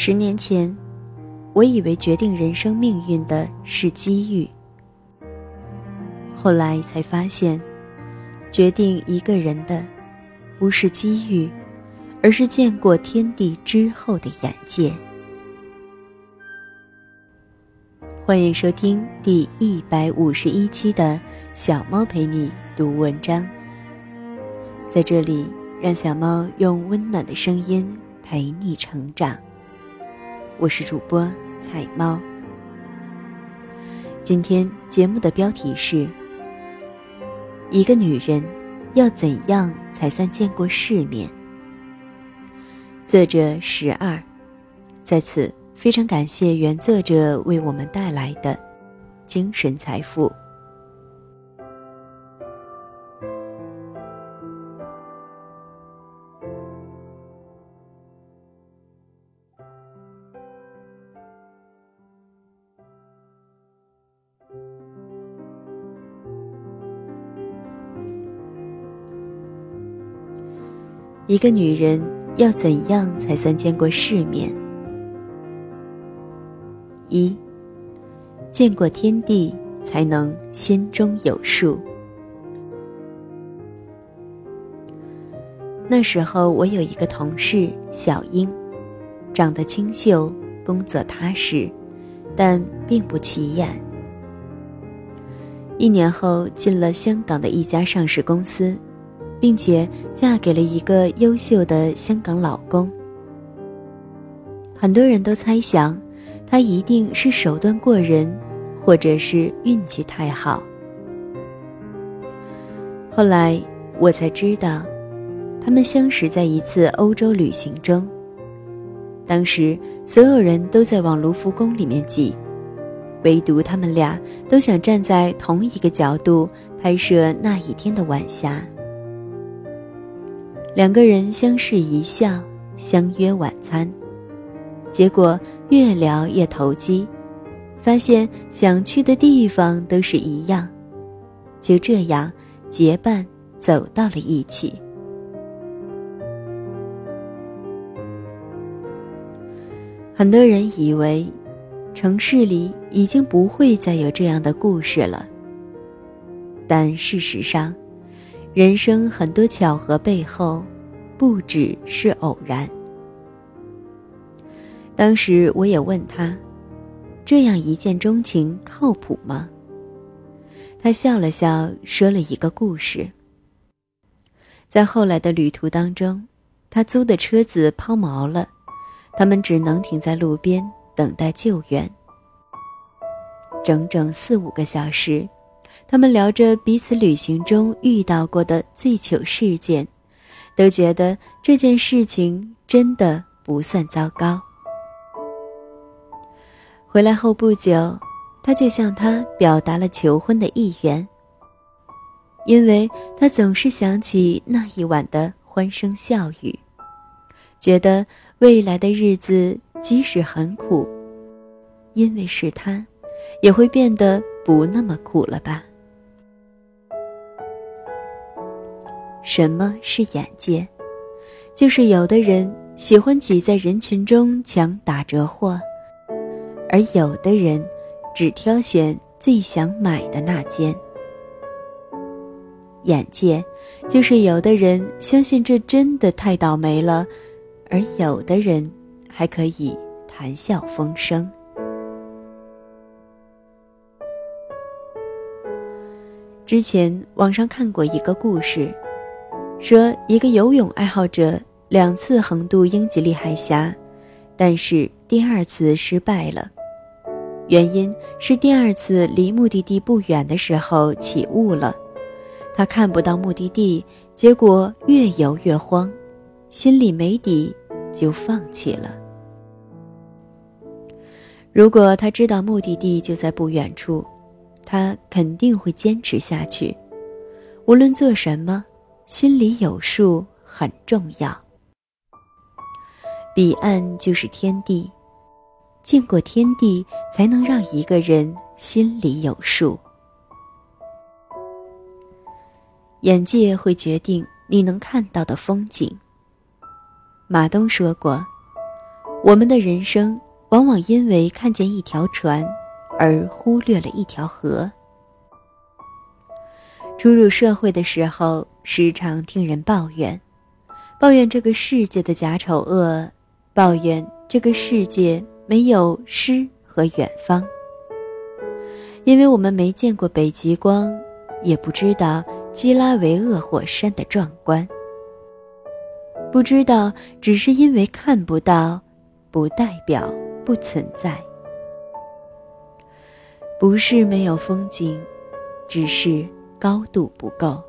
十年前，我以为决定人生命运的是机遇。后来才发现，决定一个人的，不是机遇，而是见过天地之后的眼界。欢迎收听第一百五十一期的小猫陪你读文章。在这里，让小猫用温暖的声音陪你成长。我是主播彩猫。今天节目的标题是：一个女人要怎样才算见过世面？作者十二，在此非常感谢原作者为我们带来的精神财富。一个女人要怎样才算见过世面？一，见过天地，才能心中有数。那时候，我有一个同事小英，长得清秀，工作踏实，但并不起眼。一年后，进了香港的一家上市公司。并且嫁给了一个优秀的香港老公。很多人都猜想，她一定是手段过人，或者是运气太好。后来我才知道，他们相识在一次欧洲旅行中。当时所有人都在往卢浮宫里面挤，唯独他们俩都想站在同一个角度拍摄那一天的晚霞。两个人相视一笑，相约晚餐，结果越聊越投机，发现想去的地方都是一样，就这样结伴走到了一起。很多人以为，城市里已经不会再有这样的故事了，但事实上。人生很多巧合背后，不只是偶然。当时我也问他：“这样一见钟情靠谱吗？”他笑了笑，说了一个故事。在后来的旅途当中，他租的车子抛锚了，他们只能停在路边等待救援。整整四五个小时。他们聊着彼此旅行中遇到过的最糗事件，都觉得这件事情真的不算糟糕。回来后不久，他就向他表达了求婚的意愿，因为他总是想起那一晚的欢声笑语，觉得未来的日子即使很苦，因为是他，也会变得不那么苦了吧。什么是眼界？就是有的人喜欢挤在人群中抢打折货，而有的人只挑选最想买的那件。眼界，就是有的人相信这真的太倒霉了，而有的人还可以谈笑风生。之前网上看过一个故事。说一个游泳爱好者两次横渡英吉利海峡，但是第二次失败了，原因是第二次离目的地不远的时候起雾了，他看不到目的地，结果越游越慌，心里没底，就放弃了。如果他知道目的地就在不远处，他肯定会坚持下去，无论做什么。心里有数很重要。彼岸就是天地，见过天地，才能让一个人心里有数。眼界会决定你能看到的风景。马东说过：“我们的人生往往因为看见一条船，而忽略了一条河。初入社会的时候，时常听人抱怨，抱怨这个世界的假丑恶，抱怨这个世界没有诗和远方。因为我们没见过北极光，也不知道基拉维厄火山的壮观。不知道，只是因为看不到，不代表不存在。不是没有风景，只是高度不够。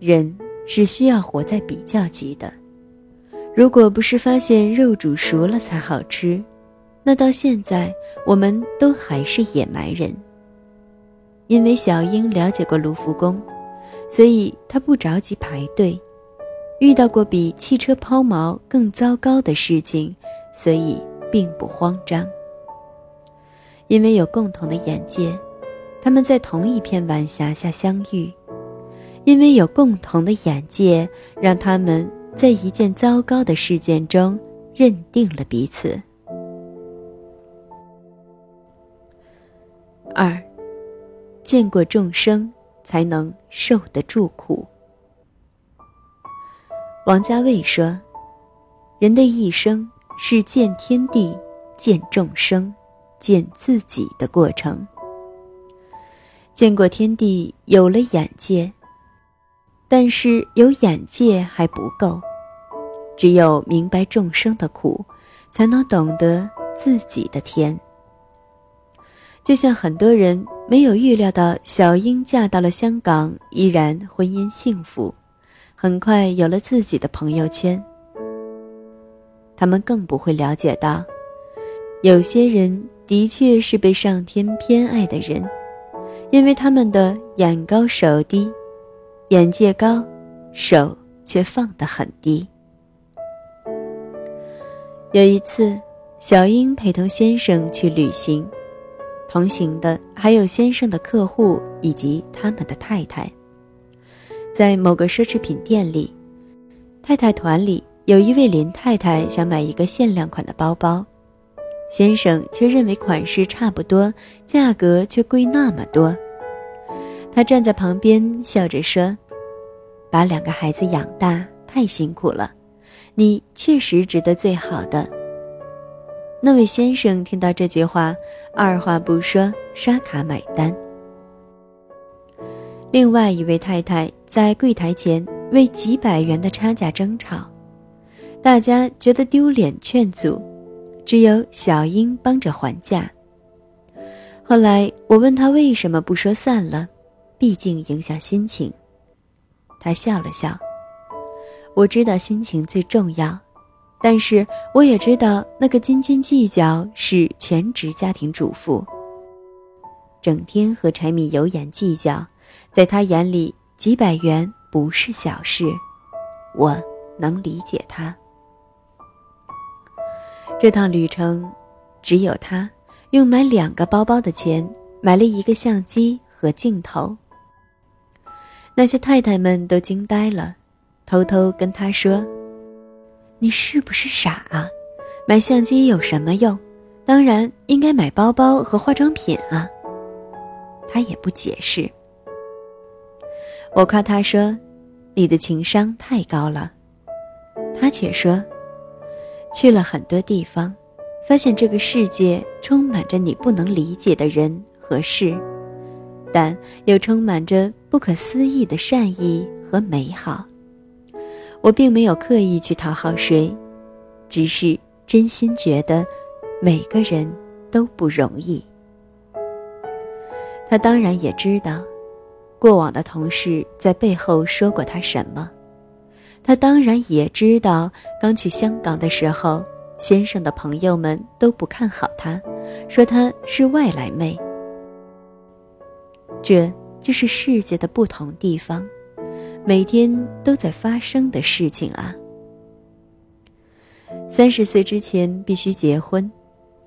人是需要活在比较级的。如果不是发现肉煮熟了才好吃，那到现在我们都还是野蛮人。因为小英了解过卢浮宫。所以他不着急排队，遇到过比汽车抛锚更糟糕的事情，所以并不慌张。因为有共同的眼界，他们在同一片晚霞下相遇；因为有共同的眼界，让他们在一件糟糕的事件中认定了彼此。二，见过众生。才能受得住苦。王家卫说：“人的一生是见天地、见众生、见自己的过程。见过天地，有了眼界，但是有眼界还不够，只有明白众生的苦，才能懂得自己的天。就像很多人。”没有预料到小英嫁到了香港，依然婚姻幸福，很快有了自己的朋友圈。他们更不会了解到，有些人的确是被上天偏爱的人，因为他们的眼高手低，眼界高，手却放得很低。有一次，小英陪同先生去旅行。同行的还有先生的客户以及他们的太太。在某个奢侈品店里，太太团里有一位林太太想买一个限量款的包包，先生却认为款式差不多，价格却贵那么多。他站在旁边笑着说：“把两个孩子养大太辛苦了，你确实值得最好的。”那位先生听到这句话，二话不说刷卡买单。另外一位太太在柜台前为几百元的差价争吵，大家觉得丢脸，劝阻，只有小英帮着还价。后来我问他为什么不说算了，毕竟影响心情。他笑了笑，我知道心情最重要。但是我也知道，那个斤斤计较是全职家庭主妇，整天和柴米油盐计较，在他眼里几百元不是小事，我能理解他。这趟旅程，只有他用买两个包包的钱买了一个相机和镜头。那些太太们都惊呆了，偷偷跟他说。你是不是傻啊？买相机有什么用？当然应该买包包和化妆品啊。他也不解释。我夸他说：“你的情商太高了。”他却说：“去了很多地方，发现这个世界充满着你不能理解的人和事，但又充满着不可思议的善意和美好。”我并没有刻意去讨好谁，只是真心觉得每个人都不容易。他当然也知道，过往的同事在背后说过他什么。他当然也知道，刚去香港的时候，先生的朋友们都不看好他，说他是外来妹。这就是世界的不同地方。每天都在发生的事情啊！三十岁之前必须结婚，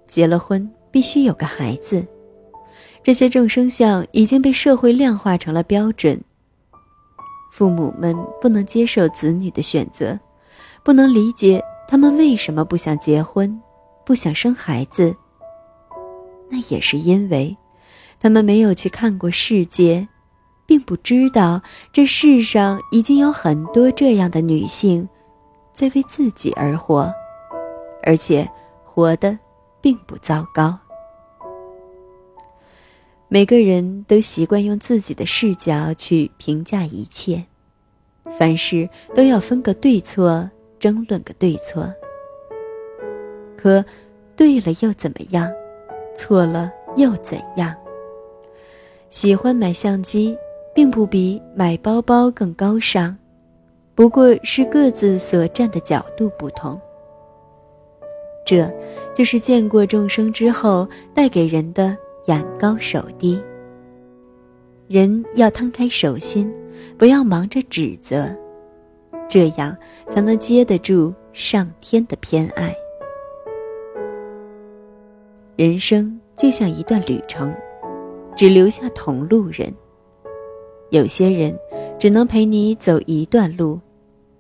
结了婚必须有个孩子，这些众生相已经被社会量化成了标准。父母们不能接受子女的选择，不能理解他们为什么不想结婚，不想生孩子？那也是因为，他们没有去看过世界，并不知道这世上已经有很多这样的女性，在为自己而活，而且活得并不糟糕。每个人都习惯用自己的视角去评价一切，凡事都要分个对错，争论个对错。可，对了又怎么样？错了又怎样？喜欢买相机，并不比买包包更高尚，不过是各自所站的角度不同。这，就是见过众生之后带给人的眼高手低。人要摊开手心，不要忙着指责，这样才能接得住上天的偏爱。人生就像一段旅程，只留下同路人。有些人只能陪你走一段路，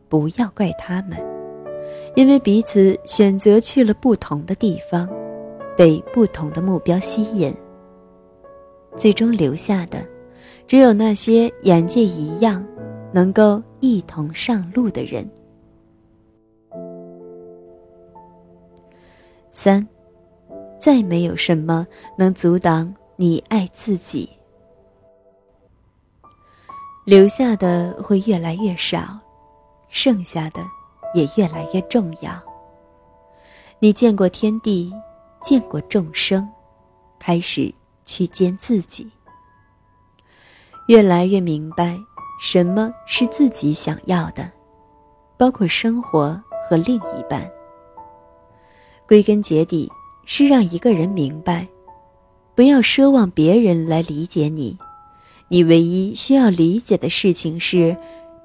不要怪他们，因为彼此选择去了不同的地方，被不同的目标吸引。最终留下的，只有那些眼界一样，能够一同上路的人。三。再没有什么能阻挡你爱自己。留下的会越来越少，剩下的也越来越重要。你见过天地，见过众生，开始去见自己，越来越明白什么是自己想要的，包括生活和另一半。归根结底。是让一个人明白，不要奢望别人来理解你，你唯一需要理解的事情是，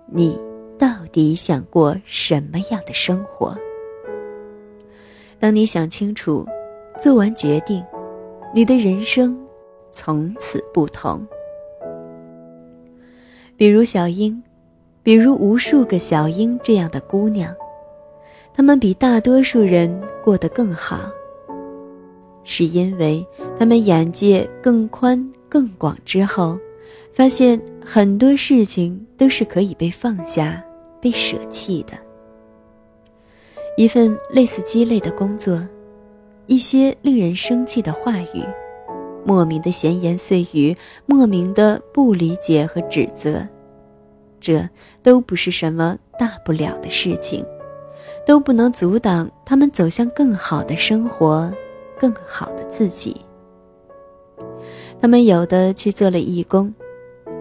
你到底想过什么样的生活。当你想清楚，做完决定，你的人生从此不同。比如小英，比如无数个小英这样的姑娘，她们比大多数人过得更好。是因为他们眼界更宽更广之后，发现很多事情都是可以被放下、被舍弃的。一份类似鸡肋的工作，一些令人生气的话语，莫名的闲言碎语，莫名的不理解和指责，这都不是什么大不了的事情，都不能阻挡他们走向更好的生活。更好的自己。他们有的去做了义工，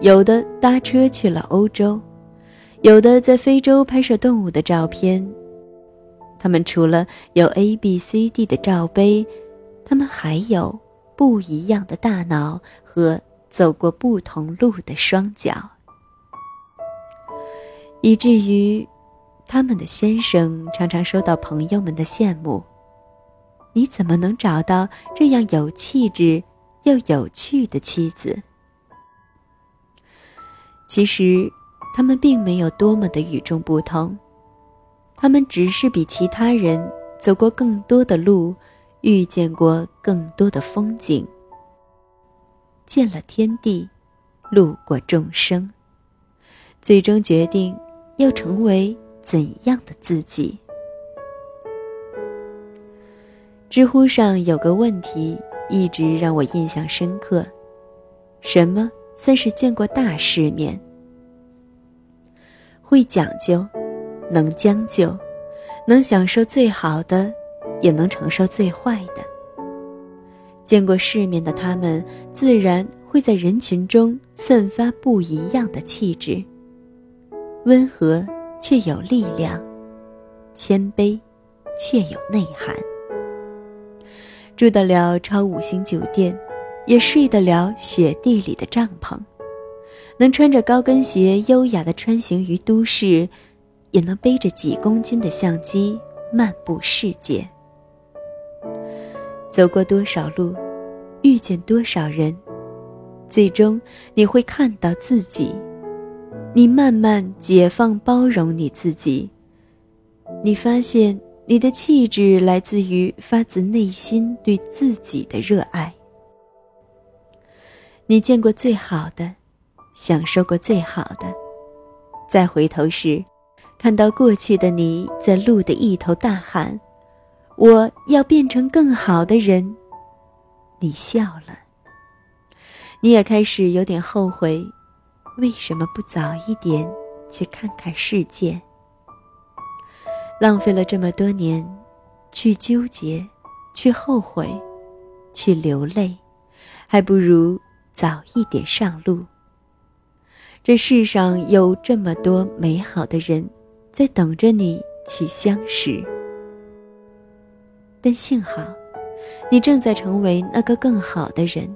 有的搭车去了欧洲，有的在非洲拍摄动物的照片。他们除了有 A、B、C、D 的罩杯，他们还有不一样的大脑和走过不同路的双脚，以至于他们的先生常常收到朋友们的羡慕。你怎么能找到这样有气质又有趣的妻子？其实，他们并没有多么的与众不同，他们只是比其他人走过更多的路，遇见过更多的风景，见了天地，路过众生，最终决定要成为怎样的自己。知乎上有个问题一直让我印象深刻：什么算是见过大世面？会讲究，能将就，能享受最好的，也能承受最坏的。见过世面的他们，自然会在人群中散发不一样的气质。温和却有力量，谦卑却有内涵。住得了超五星酒店，也睡得了雪地里的帐篷，能穿着高跟鞋优雅的穿行于都市，也能背着几公斤的相机漫步世界。走过多少路，遇见多少人，最终你会看到自己。你慢慢解放包容你自己，你发现你的气质来自于发自内心对自己的热爱。你见过最好的，享受过最好的，再回头时，看到过去的你在路的一头大喊：“我要变成更好的人。”你笑了。你也开始有点后悔，为什么不早一点去看看世界？浪费了这么多年，去纠结，去后悔，去流泪，还不如早一点上路。这世上有这么多美好的人，在等着你去相识。但幸好，你正在成为那个更好的人。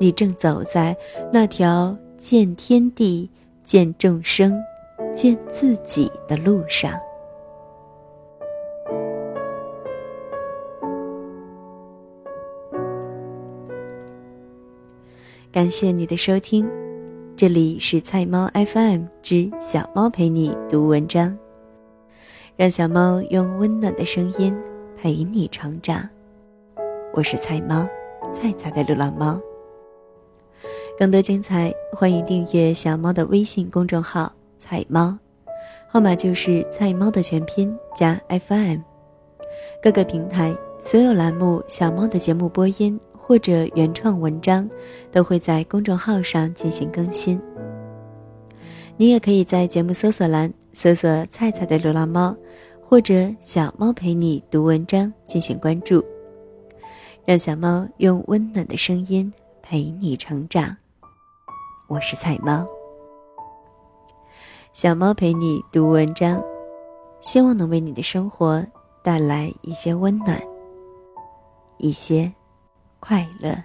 你正走在那条见天地、见众生、见自己的路上。感谢你的收听，这里是菜猫 FM 之小猫陪你读文章，让小猫用温暖的声音陪你成长。我是菜猫，菜菜的流浪猫。更多精彩，欢迎订阅小猫的微信公众号“菜猫”，号码就是“菜猫”的全拼加 FM。各个平台所有栏目小猫的节目播音或者原创文章，都会在公众号上进行更新。你也可以在节目搜索栏搜索“菜菜的流浪猫”或者“小猫陪你读文章”进行关注，让小猫用温暖的声音陪你成长。我是菜猫，小猫陪你读文章，希望能为你的生活带来一些温暖，一些快乐。